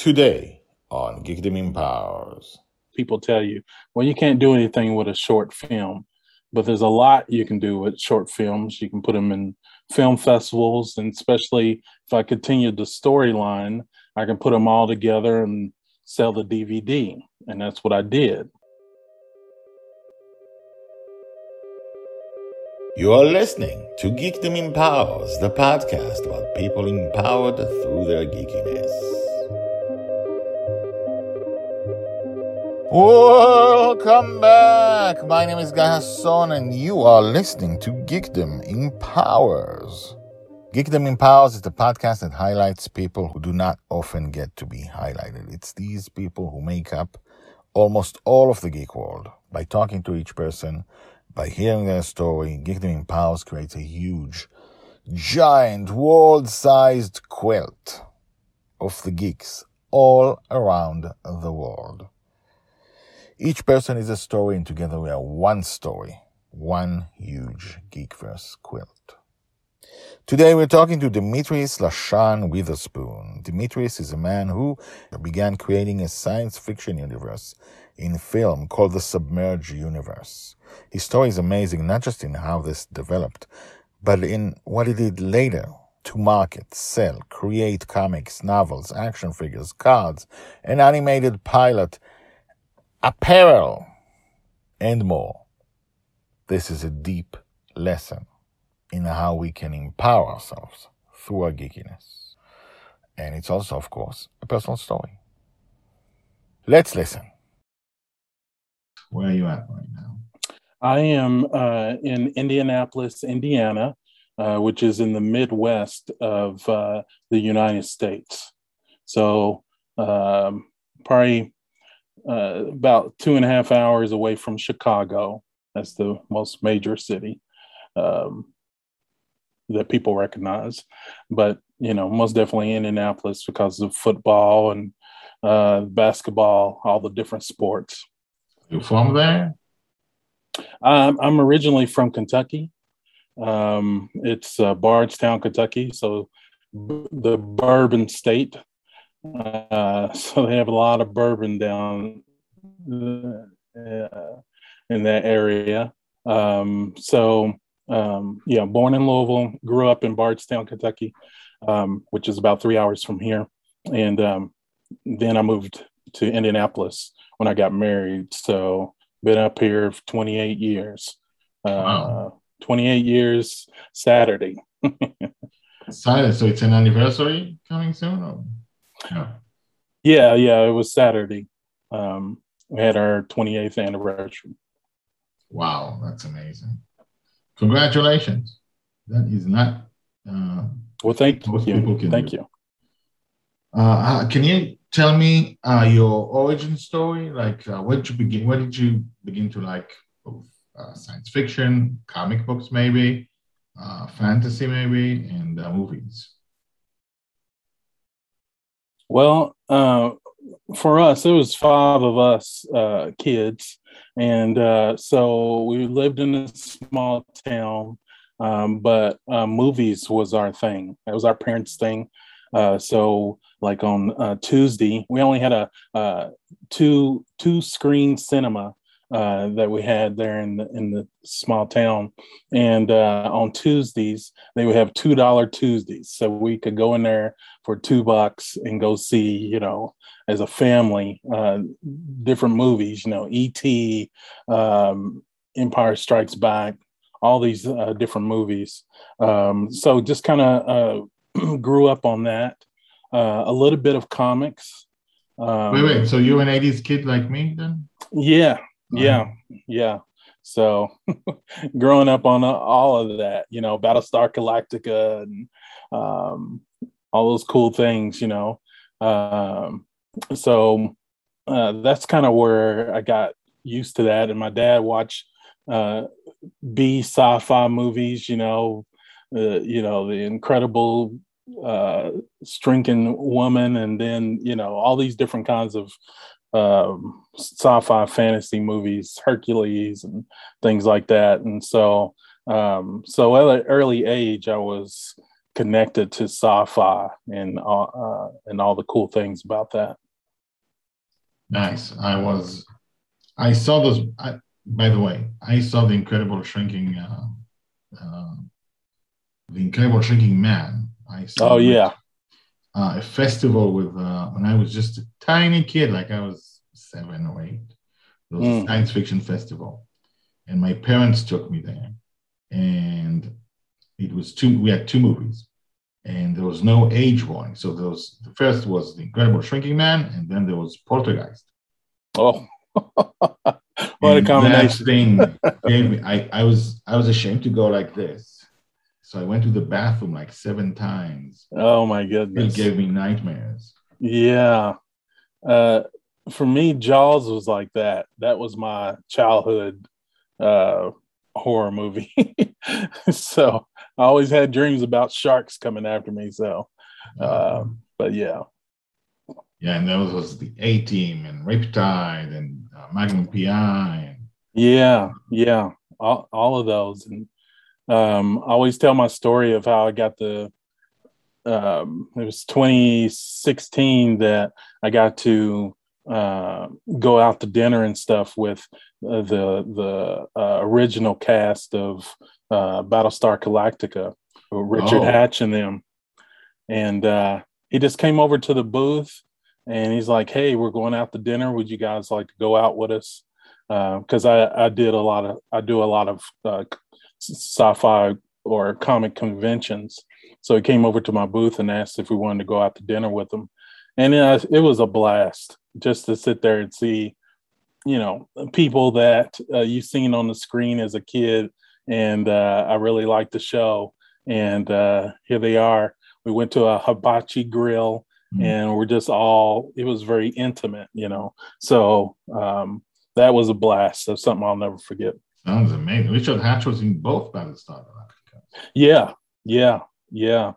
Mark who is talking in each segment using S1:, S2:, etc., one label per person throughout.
S1: Today on Geekdom Empowers.
S2: People tell you, well, you can't do anything with a short film, but there's a lot you can do with short films. You can put them in film festivals, and especially if I continue the storyline, I can put them all together and sell the DVD. And that's what I did.
S1: You are listening to Geekdom Empowers, the podcast about people empowered through their geekiness. Welcome back. My name is Guy Hasson, and you are listening to Geekdom Empowers. Geekdom Empowers is the podcast that highlights people who do not often get to be highlighted. It's these people who make up almost all of the geek world. By talking to each person, by hearing their story, Geekdom Empowers creates a huge, giant, world-sized quilt of the geeks all around the world. Each person is a story, and together we are one story, one huge Geekverse quilt. Today we're talking to Dimitris Lashan Witherspoon. Dimitris is a man who began creating a science fiction universe in film called the Submerged Universe. His story is amazing, not just in how this developed, but in what he did later to market, sell, create comics, novels, action figures, cards, an animated pilot, apparel, and more. This is a deep lesson in how we can empower ourselves through our geekiness. And it's also, of course, a personal story. Let's listen.
S3: Where are you at right now?
S2: I am uh, in Indianapolis, Indiana, uh, which is in the Midwest of uh, the United States. So, um, probably uh, about two and a half hours away from Chicago. That's the most major city um, that people recognize. But you know, most definitely Indianapolis because of football and uh, basketball, all the different sports.
S3: You from there?
S2: Um, I'm originally from Kentucky. Um, it's uh, Bardstown, Kentucky, so b- the bourbon state. Uh, so they have a lot of bourbon down uh, in that area. Um, so um, yeah, born in Louisville, grew up in Bardstown, Kentucky, um, which is about three hours from here, and um, then I moved to Indianapolis when I got married. So been up here for 28 years. Uh, wow. 28 years Saturday.
S3: Saturday, so it's an anniversary coming soon? Or?
S2: Yeah. yeah, yeah, it was Saturday. Um, we had our 28th anniversary.
S3: Wow, that's amazing. Congratulations. That is not. Uh,
S2: well, thank you. Thank do. you.
S3: Uh, uh, can you tell me uh, your origin story? Like, uh, where did you begin? Where did you begin to like uh, science fiction, comic books, maybe, uh, fantasy, maybe, and uh, movies?
S2: Well, uh, for us, it was five of us uh, kids, and uh, so we lived in a small town. Um, but uh, movies was our thing. It was our parents' thing. Uh, so, like on uh, Tuesday, we only had a two two screen cinema uh, that we had there in the in the small town. And uh, on Tuesdays, they would have two dollar Tuesdays, so we could go in there for two bucks and go see, you know, as a family, uh, different movies. You know, E.T., um, Empire Strikes Back, all these uh, different movies. Um, so just kind of uh, grew up on that. Uh, a little bit of comics.
S3: Um, wait, wait. So you're an '80s kid like me, then?
S2: Yeah, yeah, yeah. So growing up on uh, all of that, you know, Battlestar Galactica and um, all those cool things, you know. Um, so uh, that's kind of where I got used to that. And my dad watched uh, B sci-fi movies, you know, uh, you know, the incredible uh, Shrinking Woman, and then you know all these different kinds of um, sci-fi fantasy movies, Hercules and things like that. And so, um, so at an early age, I was connected to sci-fi and uh, and all the cool things about that.
S1: Nice. I was, I saw those. I, by the way, I saw the Incredible Shrinking, uh, uh, the Incredible Shrinking Man. I saw.
S2: Oh yeah.
S1: Uh, a festival with uh, when I was just a tiny kid, like I was seven or eight. It was mm. a science fiction festival, and my parents took me there, and it was two. We had two movies, and there was no age warning. So there was the first was the Incredible Shrinking Man, and then there was Poltergeist.
S2: Oh, what and a combination!
S1: thing gave me. I, I was I was ashamed to go like this, so I went to the bathroom like seven times.
S2: Oh my goodness!
S1: It gave me nightmares.
S2: Yeah, uh, for me, Jaws was like that. That was my childhood uh, horror movie. so I always had dreams about sharks coming after me. So, uh, but yeah.
S1: Yeah, and those was the A Team and Riptide and uh, Magnum PI. And...
S2: Yeah, yeah, all, all of those. And um, I always tell my story of how I got the. Um, it was 2016 that I got to uh, go out to dinner and stuff with uh, the the uh, original cast of uh, Battlestar Galactica, Richard oh. Hatch and them, and uh, he just came over to the booth and he's like, "Hey, we're going out to dinner. Would you guys like to go out with us?" Because uh, I I did a lot of I do a lot of uh, sci-fi or comic conventions, so he came over to my booth and asked if we wanted to go out to dinner with him, and it, was a blast just to sit there and see you know people that uh, you've seen on the screen as a kid. And uh, i really liked the show. And uh, here they are. We went to a hibachi grill mm-hmm. and we're just all it was very intimate you know. So um, that was a blast. That's something i'll never forget
S1: sounds amazing richard hatch was in both battlestar
S2: yeah yeah yeah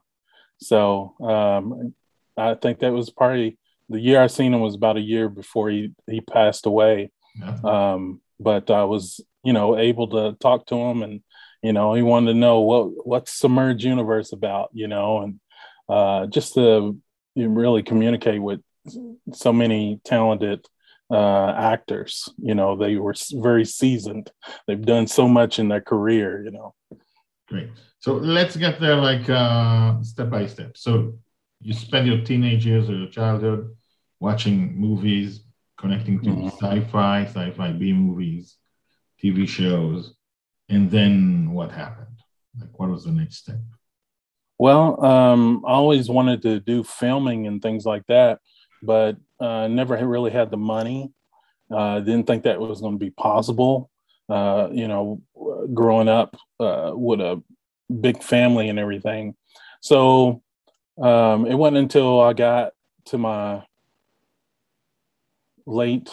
S2: so um, i think that was probably the year I seen him was about a year before he he passed away. Yeah. Um, but I was, you know, able to talk to him, and you know, he wanted to know what what's submerged universe about, you know, and uh, just to really communicate with so many talented uh, actors. You know, they were very seasoned. They've done so much in their career. You know.
S1: Great. So let's get there, like uh, step by step. So you spend your teenage years or your childhood watching movies, connecting to mm-hmm. sci-fi, sci-fi B movies, TV shows, and then what happened? Like, what was the next step?
S2: Well, um, I always wanted to do filming and things like that, but uh, never really had the money. Uh, didn't think that was going to be possible. Uh, you know, growing up uh, with a big family and everything. So um, it wasn't until I got to my late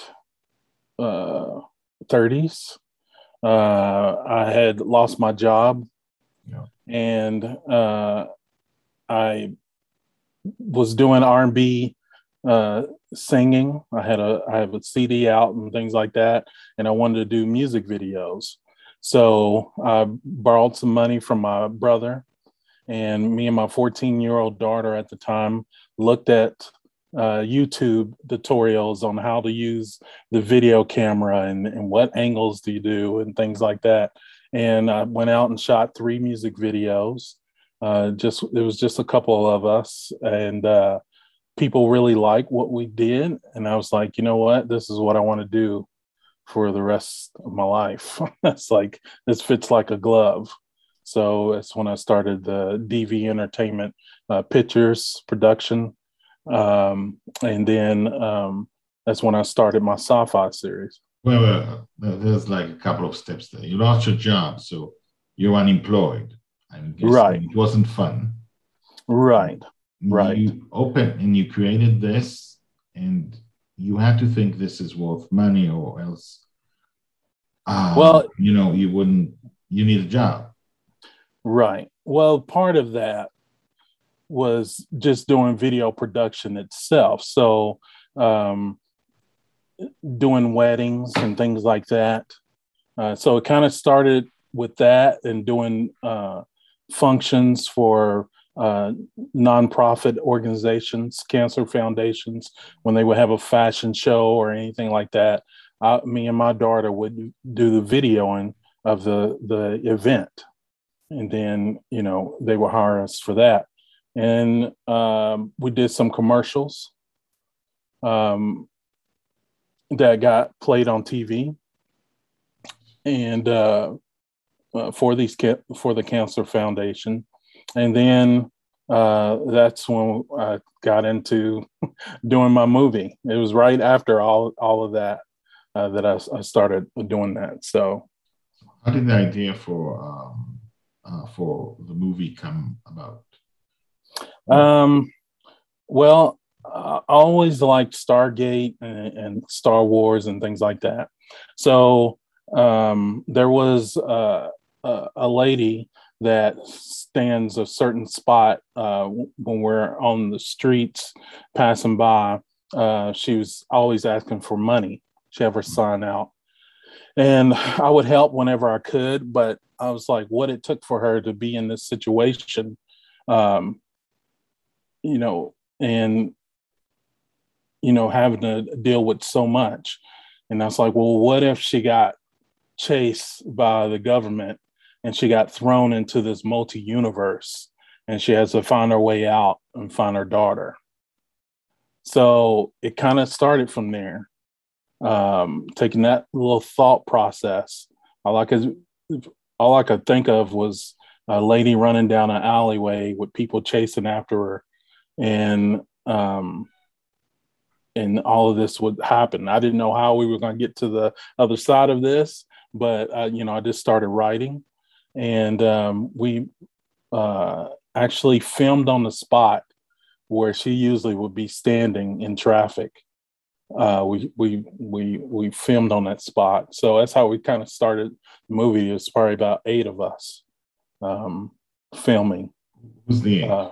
S2: uh, 30s. Uh, I had lost my job, yeah. and uh, I was doing R&B uh, singing. I had a I have a CD out and things like that, and I wanted to do music videos. So I borrowed some money from my brother and me and my 14 year old daughter at the time looked at uh, YouTube tutorials on how to use the video camera and, and what angles do you do and things like that. And I went out and shot three music videos. Uh, just it was just a couple of us, and uh, people really like what we did. And I was like, you know what, this is what I want to do for the rest of my life. It's like this fits like a glove. So it's when I started the DV Entertainment uh, Pictures production. Um, and then um, that's when I started my sci-fi series.
S1: Well, uh, there's like a couple of steps there. You lost your job, so you're unemployed.
S2: right.
S1: It wasn't fun.
S2: Right. Right.
S1: You open and you created this, and you had to think this is worth money, or else, uh, well, you know, you wouldn't. You need a job.
S2: Right. Well, part of that was just doing video production itself. So, um, doing weddings and things like that. Uh, so it kind of started with that and doing uh, functions for uh, nonprofit organizations, cancer foundations, when they would have a fashion show or anything like that. I, me and my daughter would do the videoing of the the event, and then you know they would hire us for that. And um, we did some commercials um, that got played on TV, and uh, uh, for these for the Cancer Foundation, and then uh, that's when I got into doing my movie. It was right after all all of that uh, that I, I, started doing that. So,
S1: how did the idea for um, uh, for the movie come about?
S2: Um, well, I always liked Stargate and, and, Star Wars and things like that. So um, there was uh, a, a, lady that stands a certain spot uh, when we're on the streets passing by. Uh, she was always asking for money. She had her sign out, and I would help whenever I could. But I was like, what it took for her to be in this situation, um, you know, and you know having to deal with so much. And I was like, well, what if she got chased by the government and she got thrown into this multi universe and she has to find her way out and find her daughter. So it kind of started from there, um, taking that little thought process. All I could, all I could think of was a lady running down an alleyway with people chasing after her, and um, and all of this would happen. I didn't know how we were going to get to the other side of this, but uh, you know, I just started writing, and um, we uh, actually filmed on the spot where she usually would be standing in traffic. Uh, we we we we filmed on that spot, so that's how we kind of started the movie. It's probably about eight of us um, filming.
S1: Who's the
S2: uh,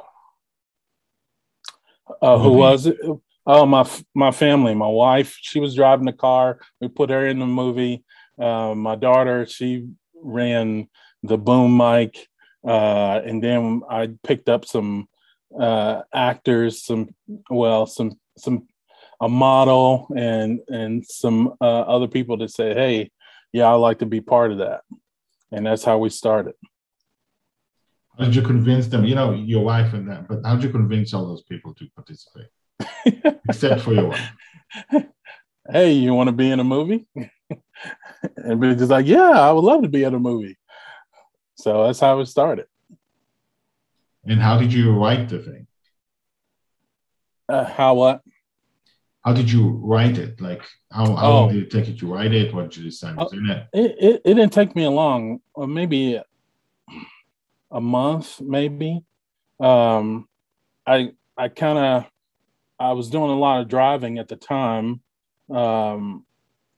S2: uh, who was it? Oh, my my family, my wife. She was driving the car. We put her in the movie. Uh, my daughter, she ran the boom mic, uh, and then I picked up some uh, actors, some well, some some a model, and and some uh, other people to say, hey, yeah, I'd like to be part of that, and that's how we started.
S1: How did you convince them? You know, your wife and that, but how did you convince all those people to participate? Except for your wife.
S2: Hey, you want to be in a movie? and be just like, yeah, I would love to be in a movie. So that's how it started.
S1: And how did you write the thing?
S2: Uh, how what?
S1: How did you write it? Like, how, how oh. long did it take you to write it? What did you decide was in it?
S2: it? It, it? didn't take me a long, or maybe a month, maybe. Um, I I kind of I was doing a lot of driving at the time, um,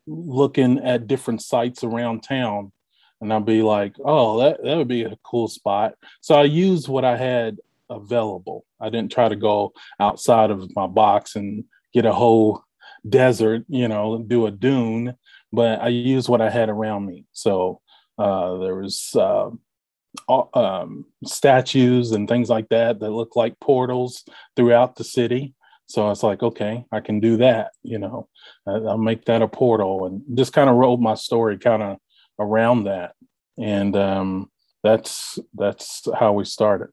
S2: looking at different sites around town, and I'd be like, "Oh, that that would be a cool spot." So I used what I had available. I didn't try to go outside of my box and get a whole desert, you know, do a dune, but I used what I had around me. So uh, there was uh, um, statues and things like that that look like portals throughout the city. So I was like, okay, I can do that. You know, I'll make that a portal, and just kind of wrote my story kind of around that, and um, that's that's how we started.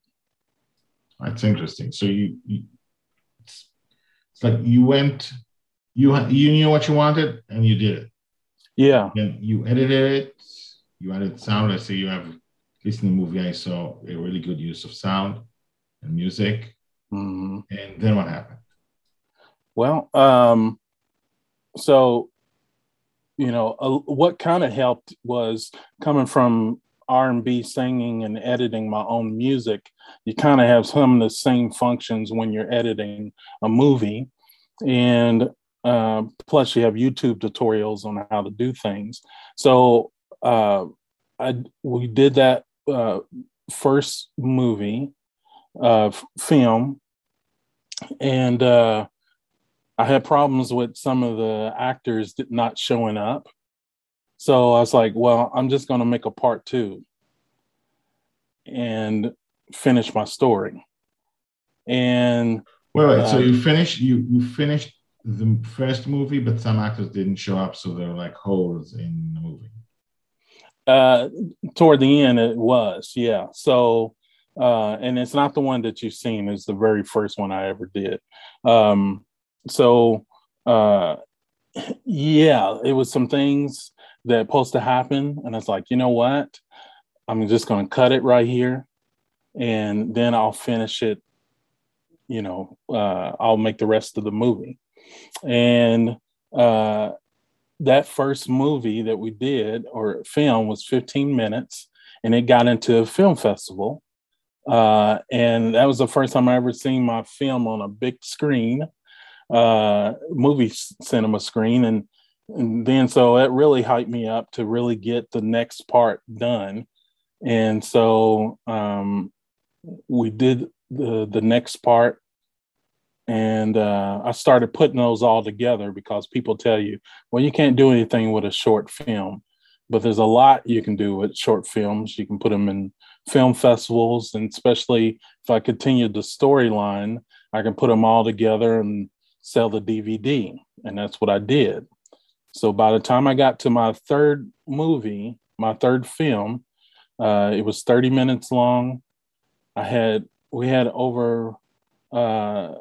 S1: That's interesting. So you, you it's, it's like you went, you you knew what you wanted, and you did it.
S2: Yeah.
S1: And you edited it. You added sound. I see you have listening movie. I saw a really good use of sound and music.
S2: Mm-hmm.
S1: And then what happened?
S2: Well, um, so you know, uh, what kind of helped was coming from R&B singing and editing my own music. You kind of have some of the same functions when you're editing a movie, and uh, plus you have YouTube tutorials on how to do things. So uh, I we did that uh, first movie uh, film, and uh, I had problems with some of the actors not showing up. So I was like, well, I'm just going to make a part two and finish my story. And
S1: wait, wait. so
S2: um,
S1: you finished you you finished the first movie, but some actors didn't show up, so there were like holes in the movie.
S2: uh, toward the end, it was, yeah. So, uh, and it's not the one that you've seen; it's the very first one I ever did. Um, so, uh, yeah, it was some things that supposed to happen, and it's like, you know what? I'm just going to cut it right here, and then I'll finish it. You know, uh, I'll make the rest of the movie, and uh, that first movie that we did or film was 15 minutes, and it got into a film festival. Uh, and that was the first time I ever seen my film on a big screen, uh, movie cinema screen, and and then so it really hyped me up to really get the next part done. And so um, we did the the next part. And uh, i started putting those all together because people tell you well you can't do anything with a short film but there's a lot you can do with short films. You can put them in film festivals. And especially if i continue the storyline i can put them all together and sell the dvd and that's what i did so by the time I got to my third movie, my third film, uh, it was 30 minutes long. I had we had over uh,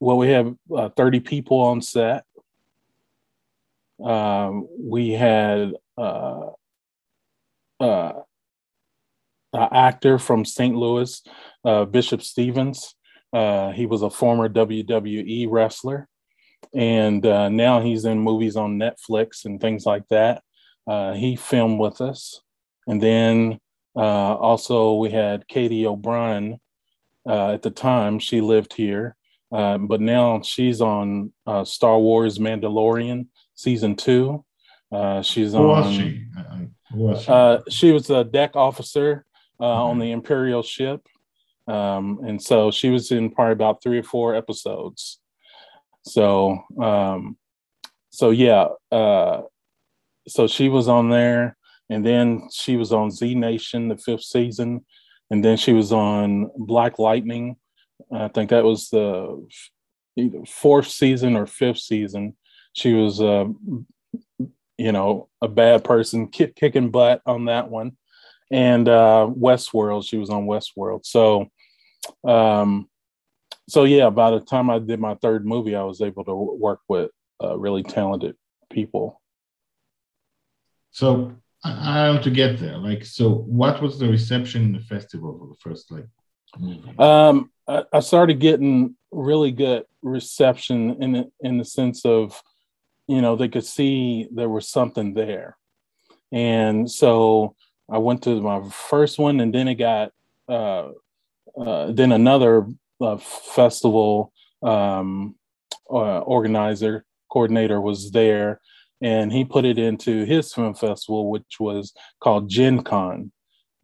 S2: well, we have uh, 30 people on set. Um, we had uh, uh, an actor from St. Louis, uh, Bishop Stevens. Uh, he was a former WWE wrestler and uh, now he's in movies on Netflix and things like that. Uh, he filmed with us, and then uh, also we had Katy O'Brian. Uh, at the time, she lived here, uh, but now she's on uh, Star Wars Mandalorian season two. she's
S1: Who
S2: on.
S1: was she? Who was she?
S2: she was a deck officer on the Imperial ship, um, and so she was in probably about three or four episodes. So, um, so yeah, uh, so she was on there, and then she was on Z Nation, the fifth season, and then she was on Black Lightning. I think that was the either fourth season or fifth season. She was, uh, you know, a bad person, kick, kicking butt on that one. And uh, Westworld, she was on Westworld. So, um, so yeah, by the time I did my third movie, I was able to work with uh, really talented people.
S1: So I, want to get there. Like, so what was the reception in the festival for the first like movie?
S2: Um, I, I started getting really good reception in the, in the sense of, you know, they could see there was something there, and so I went to my first one, and then it got uh, uh, then another uh, festival um, uh, organizer coordinator was there, and he put it into his film festival, which was called Gen Con.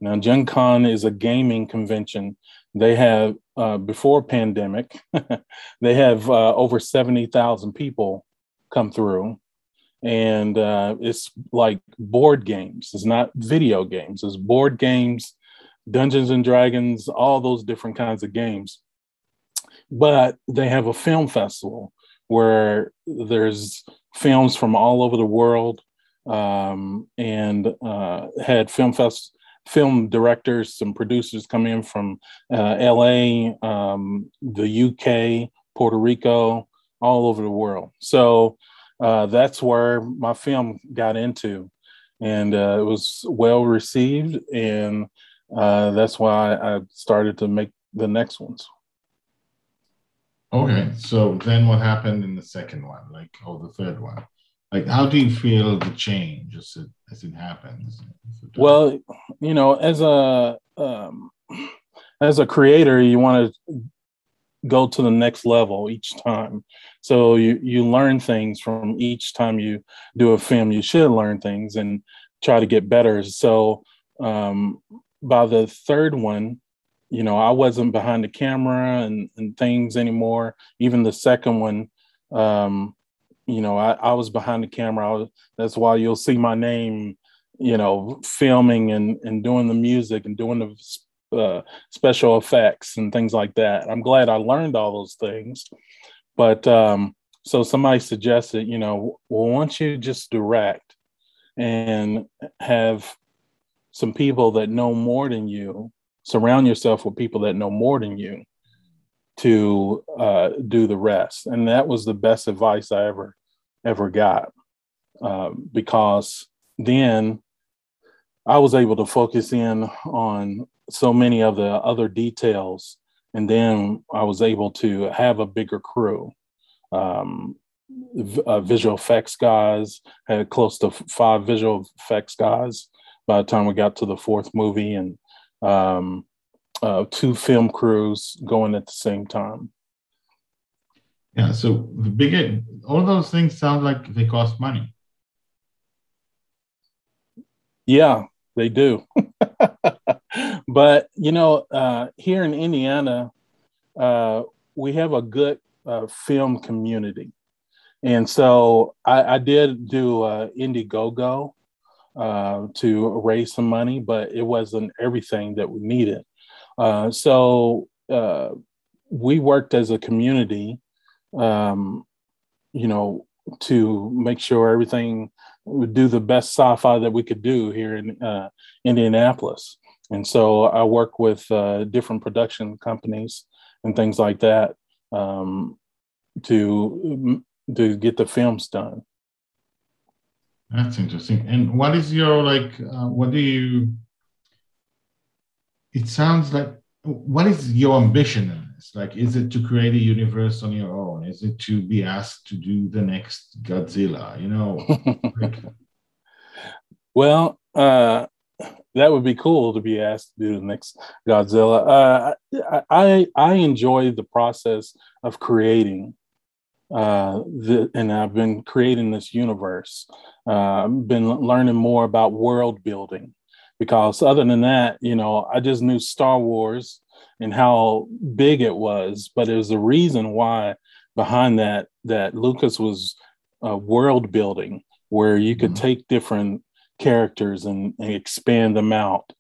S2: Now, Gen Con is a gaming convention. They have uh, before pandemic, they have uh, over seventy thousand people come through, and uh, it's like board games. It's not video games. It's board games, Dungeons and Dragons, all those different kinds of games but they have a film festival where there's films from all over the world um, and uh, had film fest film directors and producers come in from uh, LA, um, the UK, Puerto Rico, all over the world. So uh, that's where my film got into, and uh, it was well received, and uh, that's why I started to make the next ones.
S1: Okay, so then what happened in the second one, like, or the third one? Like, how do you feel the change as it as it happens?
S2: Well, you know, as a um, as a creator, you want to go to the next level each time. So you you learn things from each time you do a film. You should learn things and try to get better. So um, by the third one, you know, I wasn't behind the camera and, and things anymore. Even the second one, um, you know, I, I was behind the camera. Was, that's why you'll see my name, you know, filming and, and doing the music and doing the uh, special effects and things like that. I'm glad I learned all those things. But um, so somebody suggested, you know, well, once you just direct and have some people that know more than you, surround yourself with people that know more than you to uh, do the rest. And that was the best advice I ever ever got uh, because then I was able to focus in on so many of the other details, and then I was able to have a bigger crew. Um, uh, visual effects guys had close to five visual effects guys by the time we got to the fourth movie, and um, uh, two film crews going at the same time.
S1: Yeah, so the bigger all those things sound like they cost money.
S2: Yeah, they do. but you know, uh, here in Indiana, uh, we have a good uh, film community, and so I, I did do uh, Indiegogo uh, to raise some money, but it wasn't everything that we needed. Uh, so uh, we worked as a community, um, you know, to make sure everything would do the best sci-fi that we could do here in uh, Indianapolis. And so I work with uh, different production companies and things like that um, to to get the films done.
S1: That's interesting. And what is your like? Uh, what do you? It sounds like. What is your ambition in this? Like, is it to create a universe on your own? Is it to be asked to do the next Godzilla? You know. like...
S2: well, uh, that would be cool to be asked to do the next Godzilla. Uh, I I enjoy the process of creating uh, the, and I've been creating this universe. Uh, I've been learning more about world building because other than that, you know, I just knew Star Wars and how big it was, but there's a reason why behind that that Lucas was uh, world building, where you could mm-hmm. take different characters and, and expand them out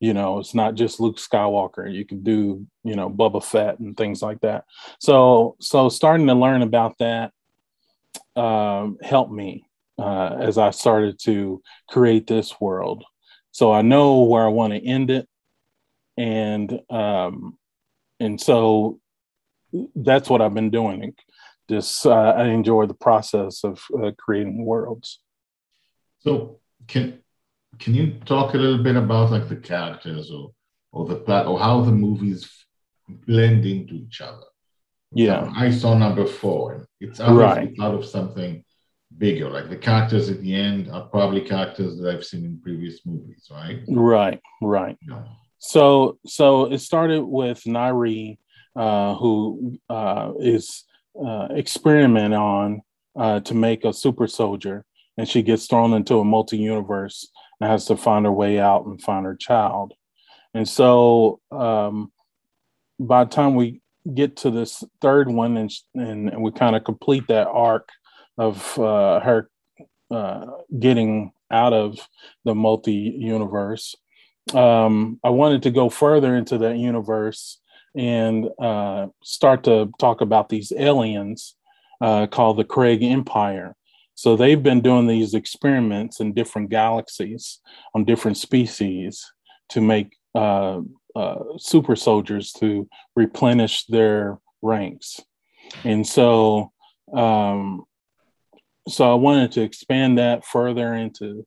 S2: you know it's not just luke skywalker you can do you know Boba Fett and things like that. So so starting to learn about that um, helped me uh, as i started to create this world. So i know where i want to end it and um, and so that's what i've been doing just uh, i enjoy the process of uh, creating worlds.
S1: So can can you talk a little bit about like the characters or or the plot or how the movies blend into each other?
S2: Yeah,
S1: I saw number four. It's right. out of something bigger. Like the characters at the end are probably characters that I've seen in previous movies, right?
S2: Right, right. Yeah. So, so it started with Nairi, uh, who uh, is uh, experiment on uh, to make a super soldier, and she gets thrown into a multi-universe and has to find her way out and find her child. And so um, by the time we get to this third one and, and, we kind of complete that arc of uh, her uh, getting out of the multi universe, um, I wanted to go further into that universe and uh, start to talk about these aliens uh, called the Craig Empire. So they've been doing these experiments in different galaxies on different species to make uh, uh, super soldiers to replenish their ranks. And so, um, so I wanted to expand that further into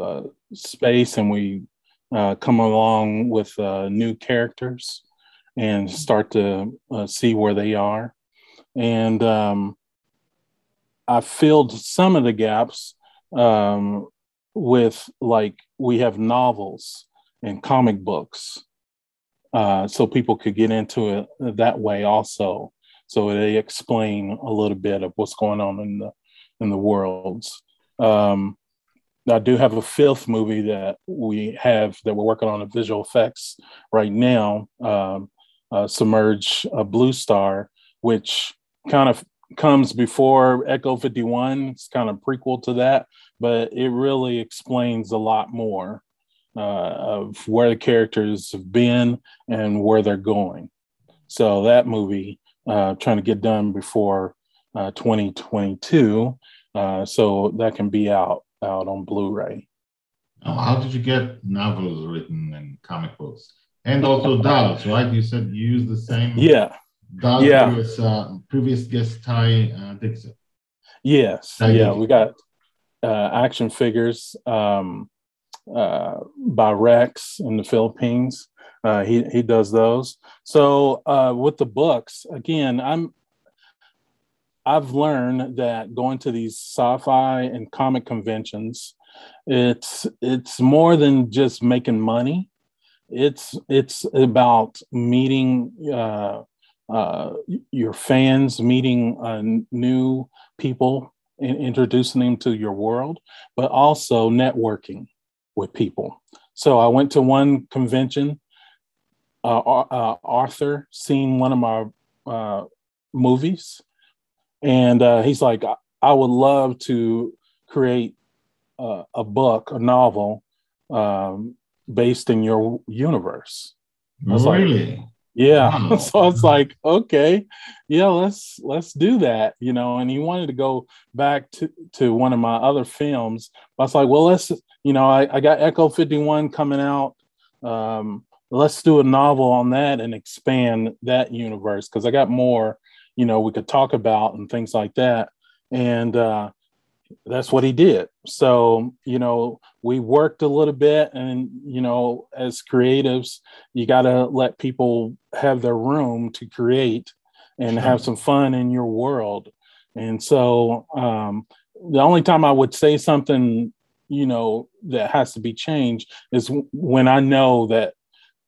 S2: uh, space, and we uh, come along with uh, new characters and start to uh, see where they are. And um, I filled some of the gaps um, with like we have novels and comic books, uh, so people could get into it that way also. So they explain a little bit of what's going on in the in the worlds. Um, I do have a fifth movie that we have that we're working on the visual effects right now. Um, uh, Submerge a Blue Star, which kind of comes before Echo 51. It's kind of prequel to that, but it really explains a lot more uh, of where the characters have been and where they're going. So that movie, uh, trying to get done before uh, 2022, uh, so that can be out out on Blu-ray.
S1: how did you get novels written and comic books, and also dolls? Right? You said you use the same.
S2: Yeah.
S1: Doll
S2: Yeah.
S1: previous, uh, previous guest Ty uh, Dixon.
S2: Yes.
S1: I
S2: yeah,
S1: get
S2: we got uh, action figures um, uh, by Rex in the Philippines. Uh, he he does those. So uh, with the books, again, I'm I've learned that going to these sci-fi and comic conventions, it's it's more than just making money. It's it's about meeting uh, uh, your fans, meeting uh, new people and introducing them to your world, but also networking with people. So I went to one convention. Uh, uh, Arthur seen one of my uh, movies, and uh, he's like, I, I would love to create uh, a book, a novel um, based in your universe. I was like,
S1: Really?
S2: Yeah. So it's like, okay, yeah, let's let's do that, you know. And he wanted to go back to, to one of my other films. I was like, well, let's, you know, I, I got Echo 51 coming out. Um, let's do a novel on that and expand that universe because I got more, you know, we could talk about and things like that. And uh that's what he did. So, you know, we worked a little bit and, you know, as creatives, you got to let people have their room to create and
S1: Sure.
S2: have some fun in your world. And so, um, the only time I would say something, you know, that has to be changed is w- when I know that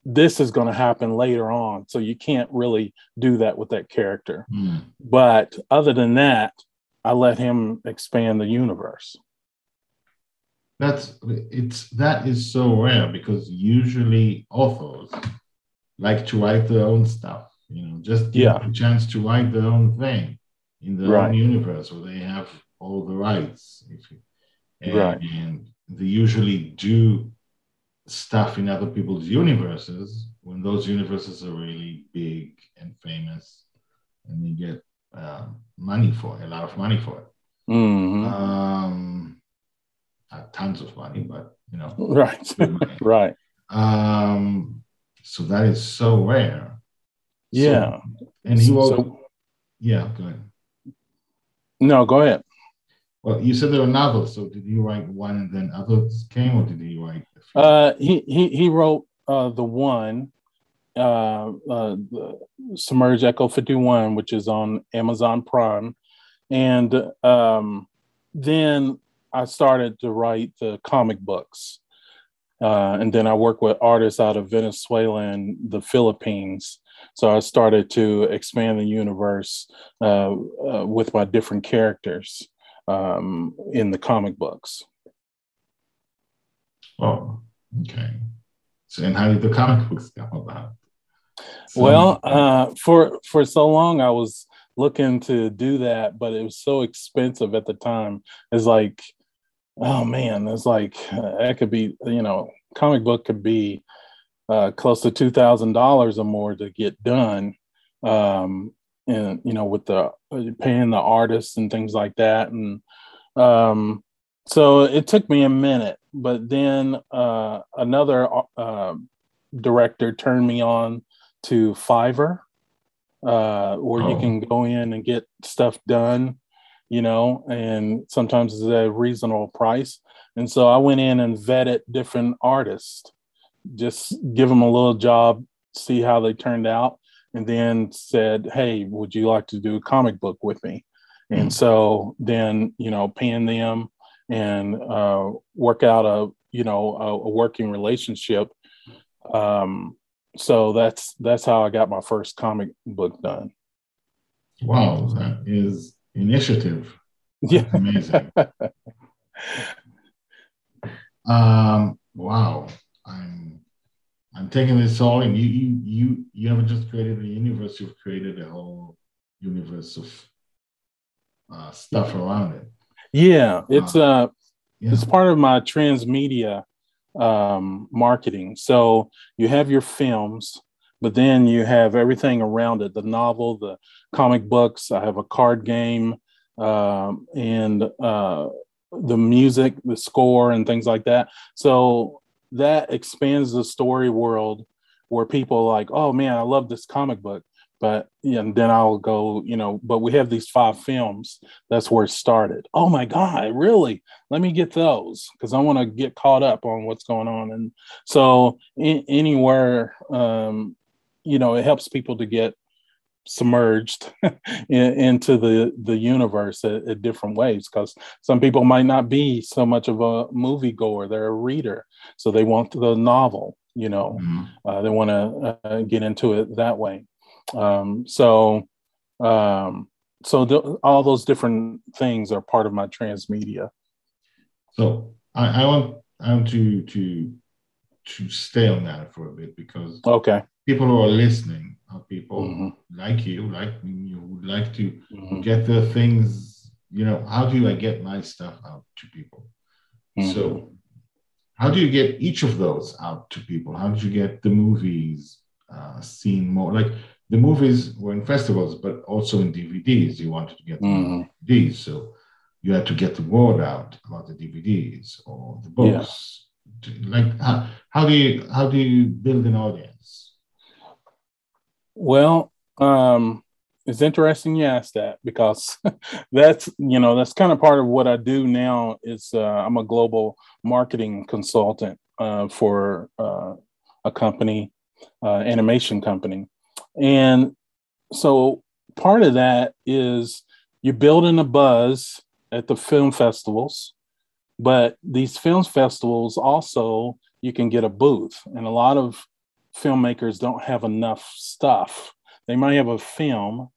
S2: this is going to happen later on. So you can't really do that with that character.
S1: Hmm.
S2: But other than that, I let him expand the universe.
S1: That's it's that is so rare because usually authors like to write their own stuff. You know, just
S2: Yeah.
S1: a chance to write their own thing in their
S2: Right.
S1: own universe where they have all the rights. If you, and,
S2: Right.
S1: and they usually do stuff in other people's universes when those universes are really big and famous, and they get uh, money for it, a lot of money for it.
S2: Mhm.
S1: Um, tons of money, but you know,
S2: right. right.
S1: Um, so that is so rare. So-
S2: Yeah.
S1: and he
S2: So-
S1: wrote,
S2: so-
S1: yeah, go ahead.
S2: no, go ahead.
S1: Well, you said there were novels, so did you write one and then others came, or did you write? A few?
S2: Uh, he, he, he wrote uh, the one, uh, uh, Submerge Echo 51, which is on Amazon Prime. And um, then I started to write the comic books. Uh, and then I work with artists out of Venezuela and the Philippines. So I started to expand the universe uh, uh, with my different characters um, in the comic books.
S1: oh, okay. So, and how did the comic books come about? So-
S2: Well, uh, for for so long I was looking to do that, but it was so expensive at the time. It's like, oh man, it's like uh, that could be, you know, comic book could be uh, close to two thousand dollars or more to get done, um, and you know, with the paying the artists and things like that, and um, so it took me a minute, but then uh, another uh, director turned me on to Fiverr, uh, where you
S1: Oh.
S2: can go in and get stuff done, you know, and sometimes it's a reasonable price. And so I went in and vetted different artists, just give them a little job, see how they turned out, and then said, Hey, would you like to do a comic book with me? And
S1: Hmm.
S2: so then, you know, paying them and uh, work out a, you know, a, a working relationship um so that's that's how i got my first comic book done
S1: wow, that is initiative.
S2: yeah
S1: Amazing. Um, wow, I'm I'm taking this all in. You you you you haven't just created a universe; you've created a whole universe of uh, stuff around it.
S2: yeah it's uh
S1: Yeah.
S2: it's part of my transmedia um, marketing. So you have your films, but then you have everything around it the novel, the comic books. I have a card game um, and uh, the music, the score, and things like that. So that expands the story world where people like, oh man, I love this comic book. But yeah, and then I'll go, you know, but we have these five films. That's where it started. Oh my God, really? Let me get those because I want to get caught up on what's going on. And so in, anywhere, um, you know, it helps people to get submerged in, into the the universe at, at different ways because some people might not be so much of a movie goer they're a reader so they want the novel you know mm-hmm. uh, they want to uh, get into it that way um, so um, so all those different things are part of my transmedia
S1: so I, I want i want to to to stay on that for a bit because
S2: okay
S1: people who are listening are people mm-hmm. like you, like me, who would like to mm-hmm. get the things, you know, how do I get my stuff out to people? Mm-hmm. So, how do you get each of those out to people? How did you get the movies uh, seen more? Like the movies were in festivals, but also in DVDs. You wanted to get mm-hmm. DVDs, so you had to get the word out about the DVDs or the books. Yeah. Like how, how do you how do you build an audience?
S2: Well, um, it's interesting you asked that because that's you know that's kind of part of what I do now. Is uh, I'm a global marketing consultant uh, for uh, a company, uh, animation company, and so part of that is you're building a buzz at the film festivals, but these film festivals also you can get a booth, and a lot of filmmakers don't have enough stuff. They might have a film,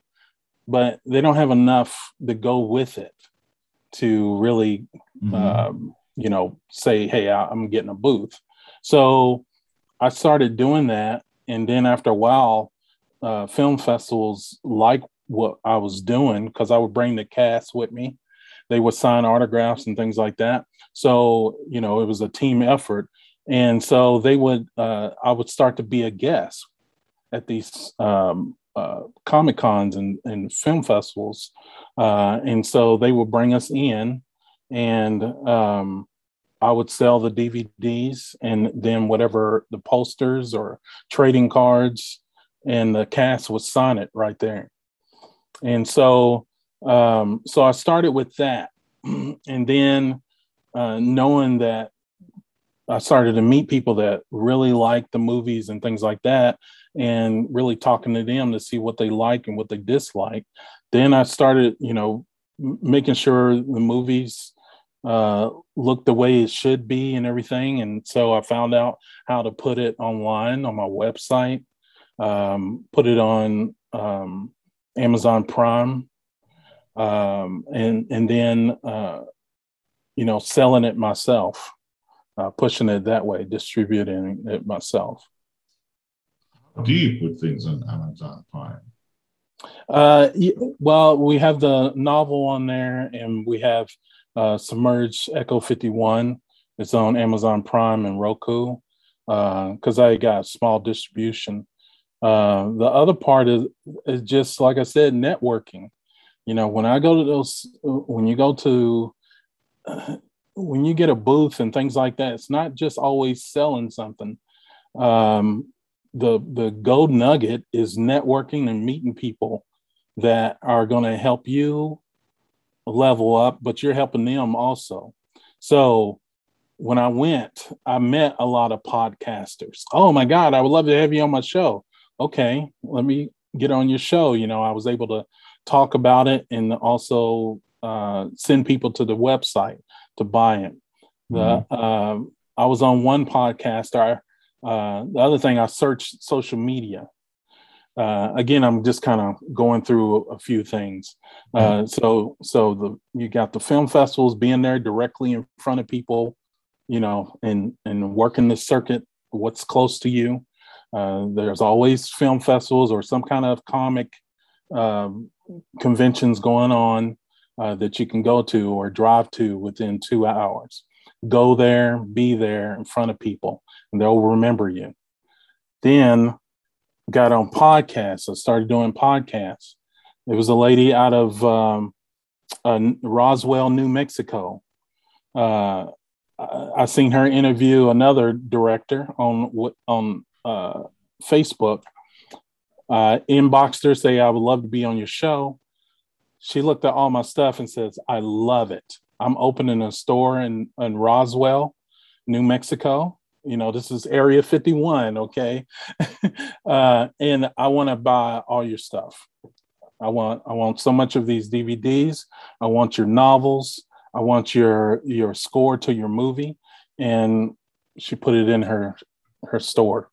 S2: but they don't have enough to go with it to really, mm-hmm. um, you know, say, hey, I'm getting a booth. So I started doing that. And then after a while, uh, film festivals like what I was doing because I would bring the cast with me. They would sign autographs and things like that. So, you know, it was a team effort and so they would uh, i would start to be a guest at these um, uh, comic cons and, and, film festivals uh, and so they would bring us in and um, i would sell the dvds and then whatever the posters or trading cards and the cast was Sonnet right there and so um, so i started with that and then uh, knowing that I started to meet people that really like the movies and things like that, and really talking to them to see what they like and what they dislike. Then I started, you know, making sure the movies uh, look the way it should be and everything. And so I found out how to put it online on my website, um, put it on um, Amazon Prime, um, and and then uh, you know selling it myself uh, pushing it that way, distributing it myself.
S1: Do you put things on Amazon Prime?
S2: Uh, well, we have the novel on there, and we have uh, Submerged Echo 51. It's on Amazon Prime and Roku because uh, I got small distribution. Uh, the other part is, is just like I said, networking. You know, when I go to those, when you go to when you get a booth and things like that, it's not just always selling something. Um, the the gold nugget is networking and meeting people that are going to help you level up, but you're helping them also. So when I went, I met a lot of podcasters. Oh my God, I would love to have you on my show. Okay, let me get on your show. You know, I was able to talk about it and also uh, send people to the website to buy it. The mm-hmm. uh, I was on one podcast. Or, uh, the other thing, I searched social media. Uh, again, I'm just kind of going through a, a few things. Uh, mm-hmm. So, so the you got the film festivals being there directly in front of people, you know, and and working the circuit. What's close to you? Uh, there's always film festivals or some kind of comic um, conventions going on uh, that you can go to or drive to within two hours. go there, be there in front of people, and they'll remember you. Then got on podcasts. I started doing podcasts. There was a lady out of um, uh, Roswell, New Mexico. Uh, I seen her interview another director on on uh, Facebook. Uh, inboxed her, say I would love to be on your show. She looked at all my stuff and says, "I love it. I'm opening a store in in Roswell, New Mexico. You know, this is Area 51, okay? uh, and I want to buy all your stuff. I want I want so much of these DVDs. I want your novels. I want your your score to your movie. And she put it in her her store.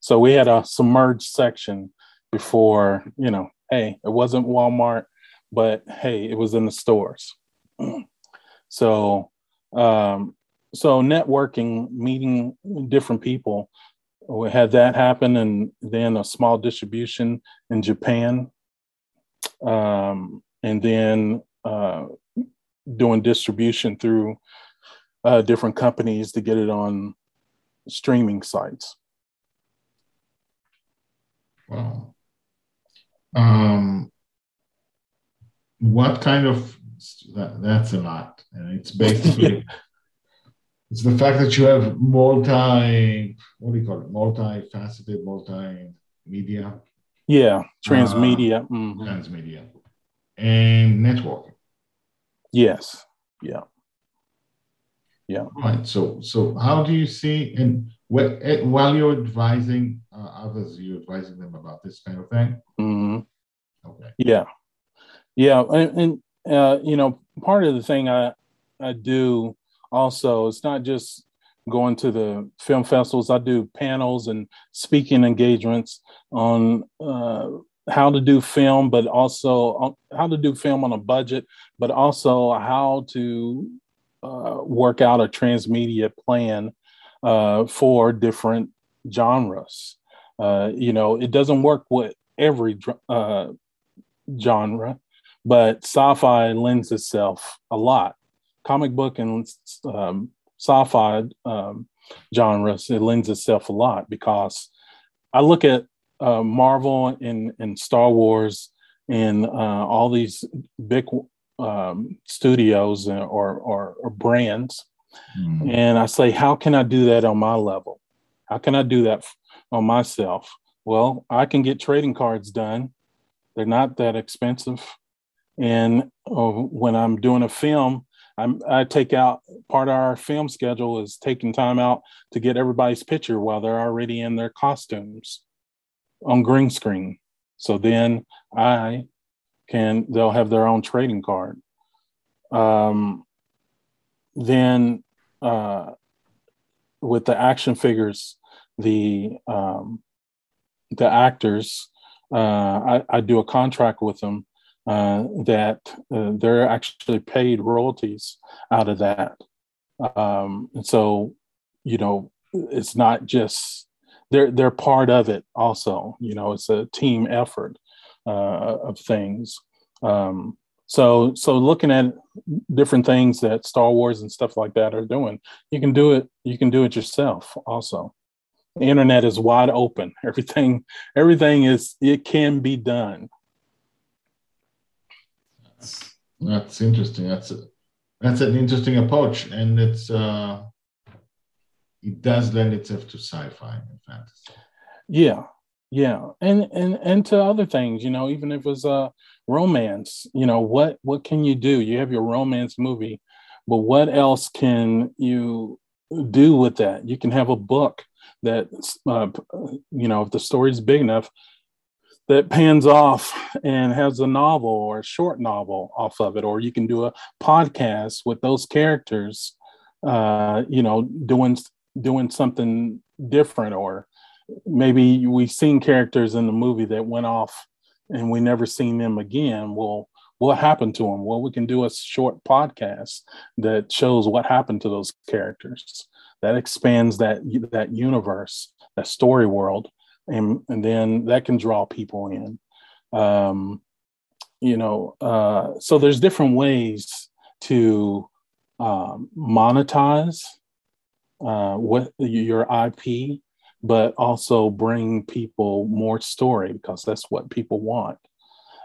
S2: So we had a submerged section before, you know, hey, it wasn't Walmart, but hey, it was in the stores. so um so networking, meeting different people, we had that happen, and then a small distribution in Japan, um, and then uh, doing distribution through uh, different companies to get it on streaming sites.
S1: Wow. Um, what kind of that, that's a lot, and it's basically it's the fact that you have multi what do you call it? Multi-faceted multimedia.
S2: Yeah transmedia. Uh,
S1: mm-hmm. transmedia. And networking
S2: yes. Yeah. Yeah.
S1: Right. So so how do you see and eh, while you're advising others you're advising them about this kind of thing?
S2: Mm-hmm. okay. Yeah. Yeah and, and uh, you know part of the thing i i do also it's not just going to the film festivals i do panels and speaking engagements on uh, how to do film but also how to do film on a budget but also how to uh, work out a transmedia plan uh, for different genres uh, you know it doesn't work with every uh, genre but sci-fi lends itself a lot comic book and um, sci-fi um, genres, it lends itself a lot because I look at uh, Marvel and, and Star Wars and uh, all these big um, studios or, or, or brands, mm. and I say, how can I do that on my level? How can I do that on myself? Well, I can get trading cards done. They're not that expensive. And uh, when I'm doing a film, I'm, I take out part of our film schedule is taking time out to get everybody's picture while they're already in their costumes on green screen. So then I can, they'll have their own trading card. Um, then uh, with the action figures, the um, the actors, uh, I, I do a contract with them uh, that uh, they're actually paid royalties out of that. Um, and so, you know, it's not just they're they're part of it. Also, you know, it's a team effort uh, of things. Um, so, so looking at different things that Star Wars and stuff like that are doing, you can do it. You can do it yourself. Also, the internet is wide open. Everything, everything is it can be done
S1: that's interesting. That's a, that's an interesting approach, and it's uh, it does lend itself to sci-fi and fantasy.
S2: Yeah, yeah, and and and to other things, you know, even if it was a romance, you know, what what can you do? You have your romance movie, but what else can you do with that? You can have a book that, uh, you know, if the story's big enough, that pans off and has a novel or a short novel off of it, or you can do a podcast with those characters, uh, you know, doing doing something different, or maybe we've seen characters in the movie that went off and we never seen them again. Well, what happened to them? Well, we can do a short podcast that shows what happened to those characters. That expands that that universe, that story world, and, and then that can draw people in. Um, you know, uh, so there's different ways to um, monetize uh, what your IP, but also bring people more story because that's what people want.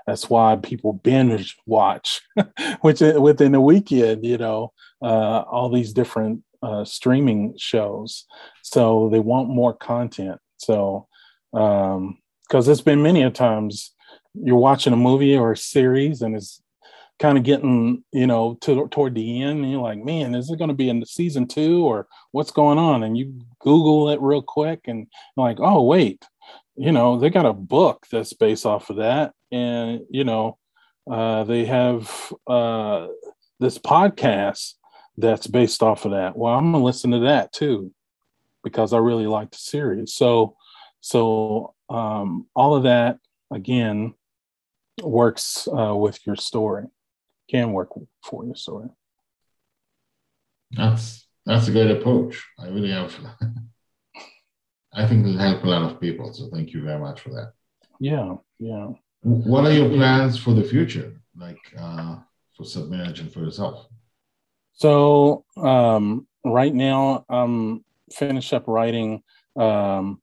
S2: That's why people binge watch, which within a weekend, you know, uh, all these different uh, streaming shows. So they want more content. So, because um, it's been many a times you're watching a movie or a series and it's kind of getting you know to toward the end and you're like man is it going to be in the season two or what's going on and you google it real quick and like oh wait you know they got a book that's based off of that and you know uh, they have uh, this podcast that's based off of that. Well i'm gonna listen to that too because i really like the series. So so um, all of that again works uh, with your story. Can work for your story.
S1: That's that's a good approach. I really have i think it'll help a lot of people so thank you very much for that.
S2: Yeah yeah.
S1: What are your plans for the future? Like uh, for submerge and for yourself
S2: so um, right now i'm finished up writing um,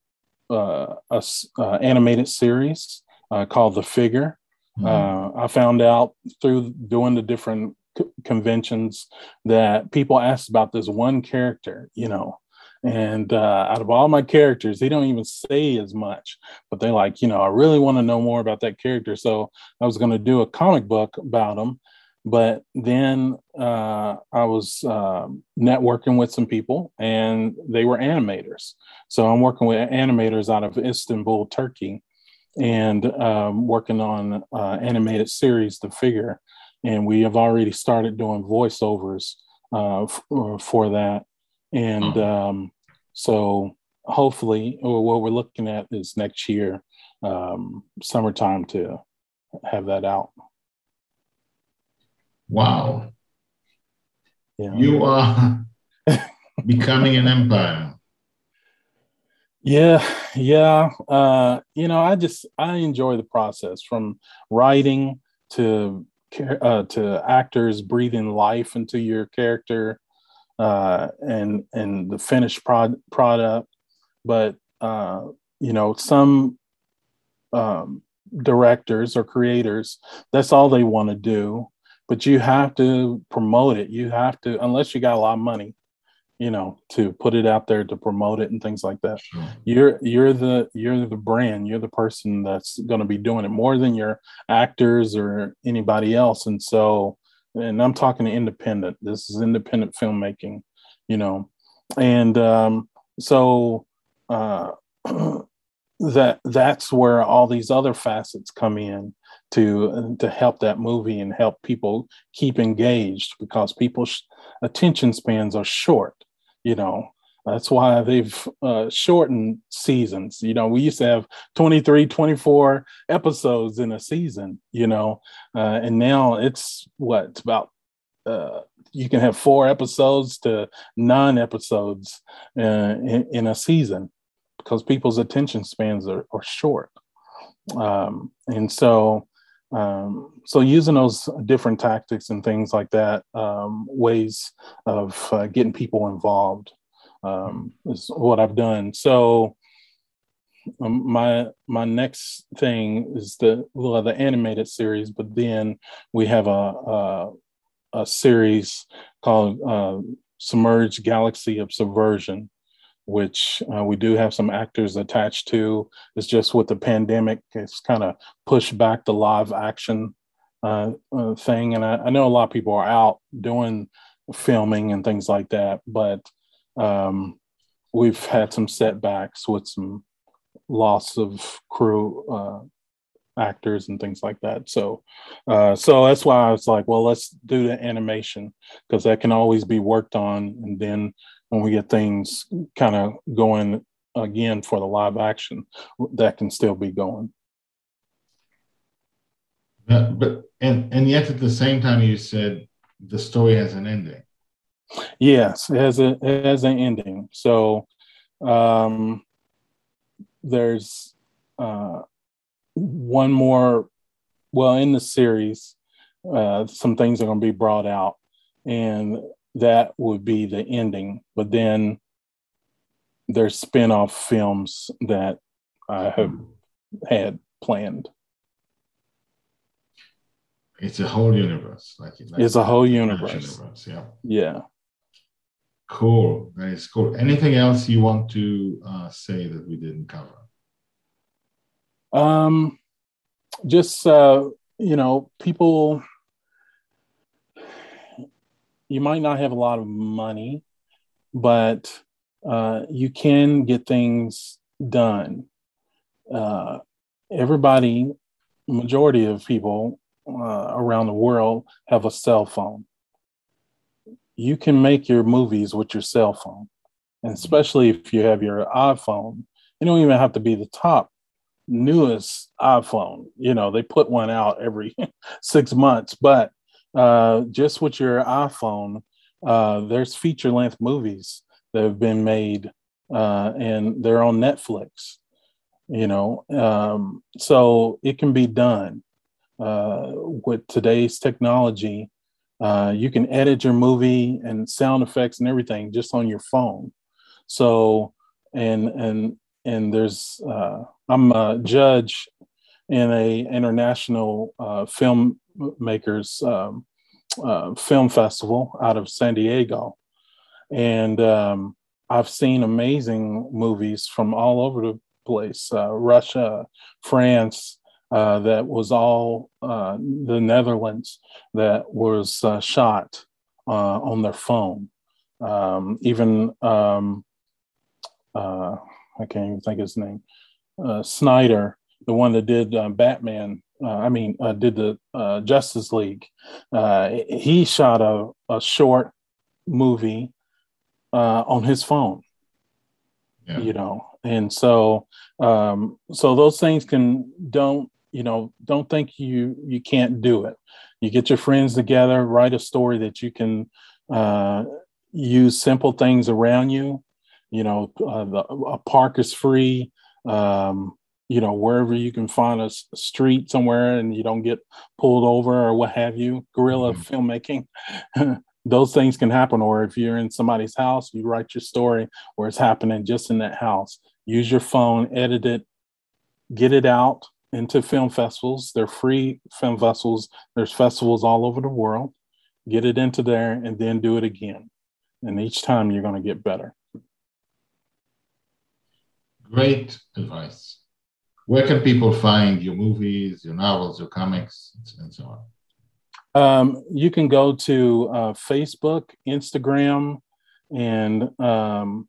S2: uh, a uh, animated series uh, called the figure Mm-hmm. Uh, I found out through doing the different c- conventions that people asked about this one character, you know, and uh, out of all my characters, they don't even say as much, but they're like, you know, I really want to know more about that character. So I was going to do a comic book about them. But then uh, I was uh, networking with some people and they were animators. So I'm working with animators out of Istanbul, Turkey and um, working on uh, animated series, The Figure. And we have already started doing voiceovers uh, f- uh, for that. And um, so hopefully, what we're looking at is next year, um, summertime, to have that out.
S1: Wow. Yeah. You are becoming an empire.
S2: Yeah, yeah. Uh, you know, I just I enjoy the process from writing to uh, to actors breathing life into your character uh, and and the finished prod- product. But uh, you know, some um, directors or creators, that's all they want to do. But you have to promote it. You have to, unless you got a lot of money, you know to put it out there to promote it and things like that. Sure. you're you're the you're the brand. You're the person that's going to be doing it more than your actors or anybody else. And so and i'm talking independent. This is independent filmmaking you know. And um, so uh, that that's where all these other facets come in to to help that movie and help people keep engaged because people's attention spans are short you know? That's why they've uh, shortened seasons. You know we used to have 23 24 episodes in a season you know? Uh, and now it's what it's about uh, you can have four episodes to nine episodes uh, in, in, a season because people's attention spans are, are short um, and so um, so using those different tactics and things like that, um, ways of uh, getting people involved um, is what I've done. So um, my my next thing is the well, the animated series, but then we have a a, a series called uh, Submerged Galaxy of Subversion, which uh, we do have some actors attached to. It's just with the pandemic, it's kind of pushed back the live action uh, uh, thing. And I, I, know a lot of people are out doing filming and things like that, but um, we've had some setbacks with some loss of crew uh, actors and things like that. So, uh, so that's why I was like, well, let's do the animation because that can always be worked on, and then when we get things kind of going again for the live action, that can still be going.
S1: But, but and and yet at the same time, you said the story has an ending.
S2: Yes, it has a it has an ending. So um, there's uh, one more. Well, in the series, uh, some things are going to be brought out, and that would be the ending. But then there's spin-off films that I have had planned.
S4: It's a whole universe. Like, like
S2: it's a whole universe.
S4: universe. Yeah.
S2: Yeah.
S4: Cool. That is cool. Anything else you want to uh, say that we didn't cover?
S2: Um, just uh, you know, people. You might not have a lot of money, but uh, you can get things done. Uh, everybody, majority of people uh, around the world have a cell phone. You can make your movies with your cell phone, and especially if you have your iPhone. You don't even have to be the top newest iPhone. You know, they put one out every six months, but uh, just with your iPhone, uh, there's feature length movies that have been made uh, and they're on Netflix. You know, um, so it can be done uh, with today's technology. Uh, you can edit your movie and sound effects and everything just on your phone. So, and and and there's uh, I'm a judge in a international uh, filmmakers um, uh, film festival out of San Diego, and um, I've seen amazing movies from all over the place, uh, Russia, France. Uh, that was all uh, the Netherlands that was shot on their phone. Um, even um, I can't even think his name. Uh, Snyder, the one that did uh, Batman, uh, I mean, uh, did the uh, Justice League. Uh, he shot a, a short movie on his phone. Yeah. You know, and so um, so those things can don't you know don't think you you can't do it. You get your friends together, write a story that you can use simple things around you you know, uh, the, a park is free. Um, you know, wherever you can find a, street somewhere and you don't get pulled over or what have you, guerrilla mm-hmm. filmmaking, those things can happen. Or if you're in somebody's house, you write your story where it's happening just in that house. Use your phone, edit it, get it out into film festivals. They're free film festivals. There's festivals all over the world. Get it into there and then do it again. And each time you're going to get better.
S4: Great advice. Where can people find your movies, your novels, your comics, and so on?
S2: Um, you can go to uh, Facebook, Instagram, and um,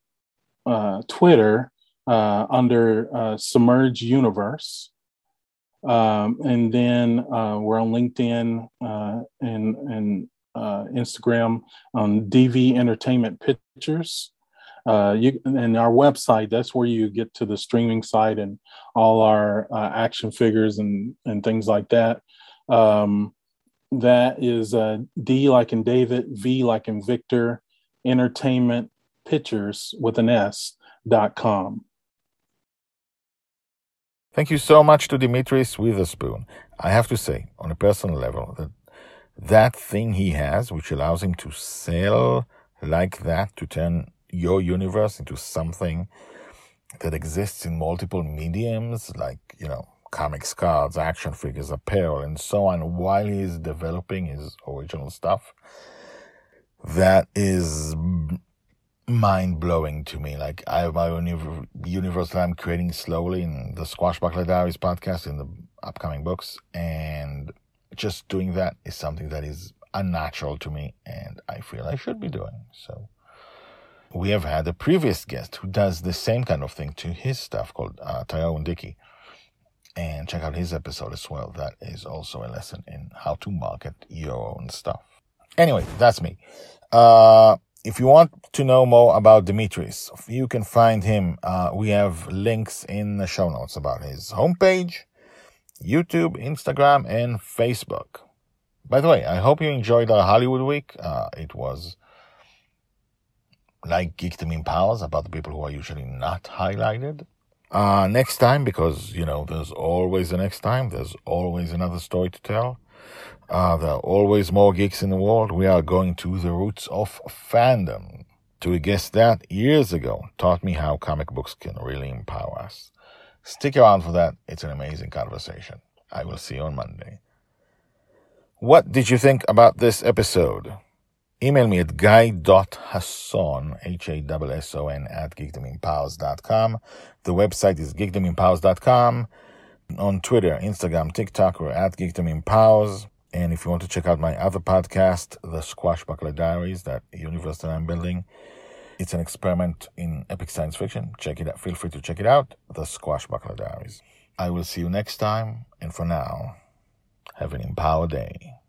S2: uh, Twitter uh, under uh, Submerge Universe. Um, and then uh, we're on LinkedIn uh, and, and Instagram on DV Entertainment Pictures uh, you and our website that's where you get to the streaming site and all our uh, action figures and and things like that. Um, that is uh, d like in david v like in victor entertainment pictures with an s dot com.
S1: Thank you so much to dimitris witherspoon. I have to say on a personal level that that thing he has which allows him to sell like that to turn your universe into something that exists in multiple mediums, like, you know, comics, cards, action figures, apparel, and so on, while he's developing his original stuff. That is mind blowing to me. Like, I have my own universe that I'm creating slowly in the Squashbuckler Diaries podcast, in the upcoming books, and just doing that is something that is unnatural to me, and I feel I should be doing. So, we have had a previous guest who does the same kind of thing to his stuff called uh, Dickey. And check out his episode as well. That is also a lesson in how to market your own stuff. Anyway, that's me. Uh, if you want to know more about Dimitris, you can find him. Uh, we have links in the show notes about his homepage, YouTube, Instagram, and Facebook. By the way, I hope you enjoyed our Hollywood week. Uh, it was like Geekdom Empowers about the people who are usually not highlighted. Uh, next time, because, you know, there's always the next time, there's always another story to tell. Are there are always more geeks in the world? We are going to the roots of fandom. To a guest that years ago taught me how comic books can really empower us. Stick around for that. It's an amazing conversation. I will see you on Monday. What did you think about this episode? Email me at guy.hasson, H-A-S-S-O-N, at geekdomempowers.com. The website is geekdomempowers.com. On Twitter, Instagram, TikTok, or at geekdomempowers. And if you want to check out my other podcast, The Squashbuckler Diaries, that universe that I'm building, it's an experiment in epic science fiction. Check it out. Feel free to check it out. The Squashbuckler Diaries. I will see you next time. And for now, have an empowered day.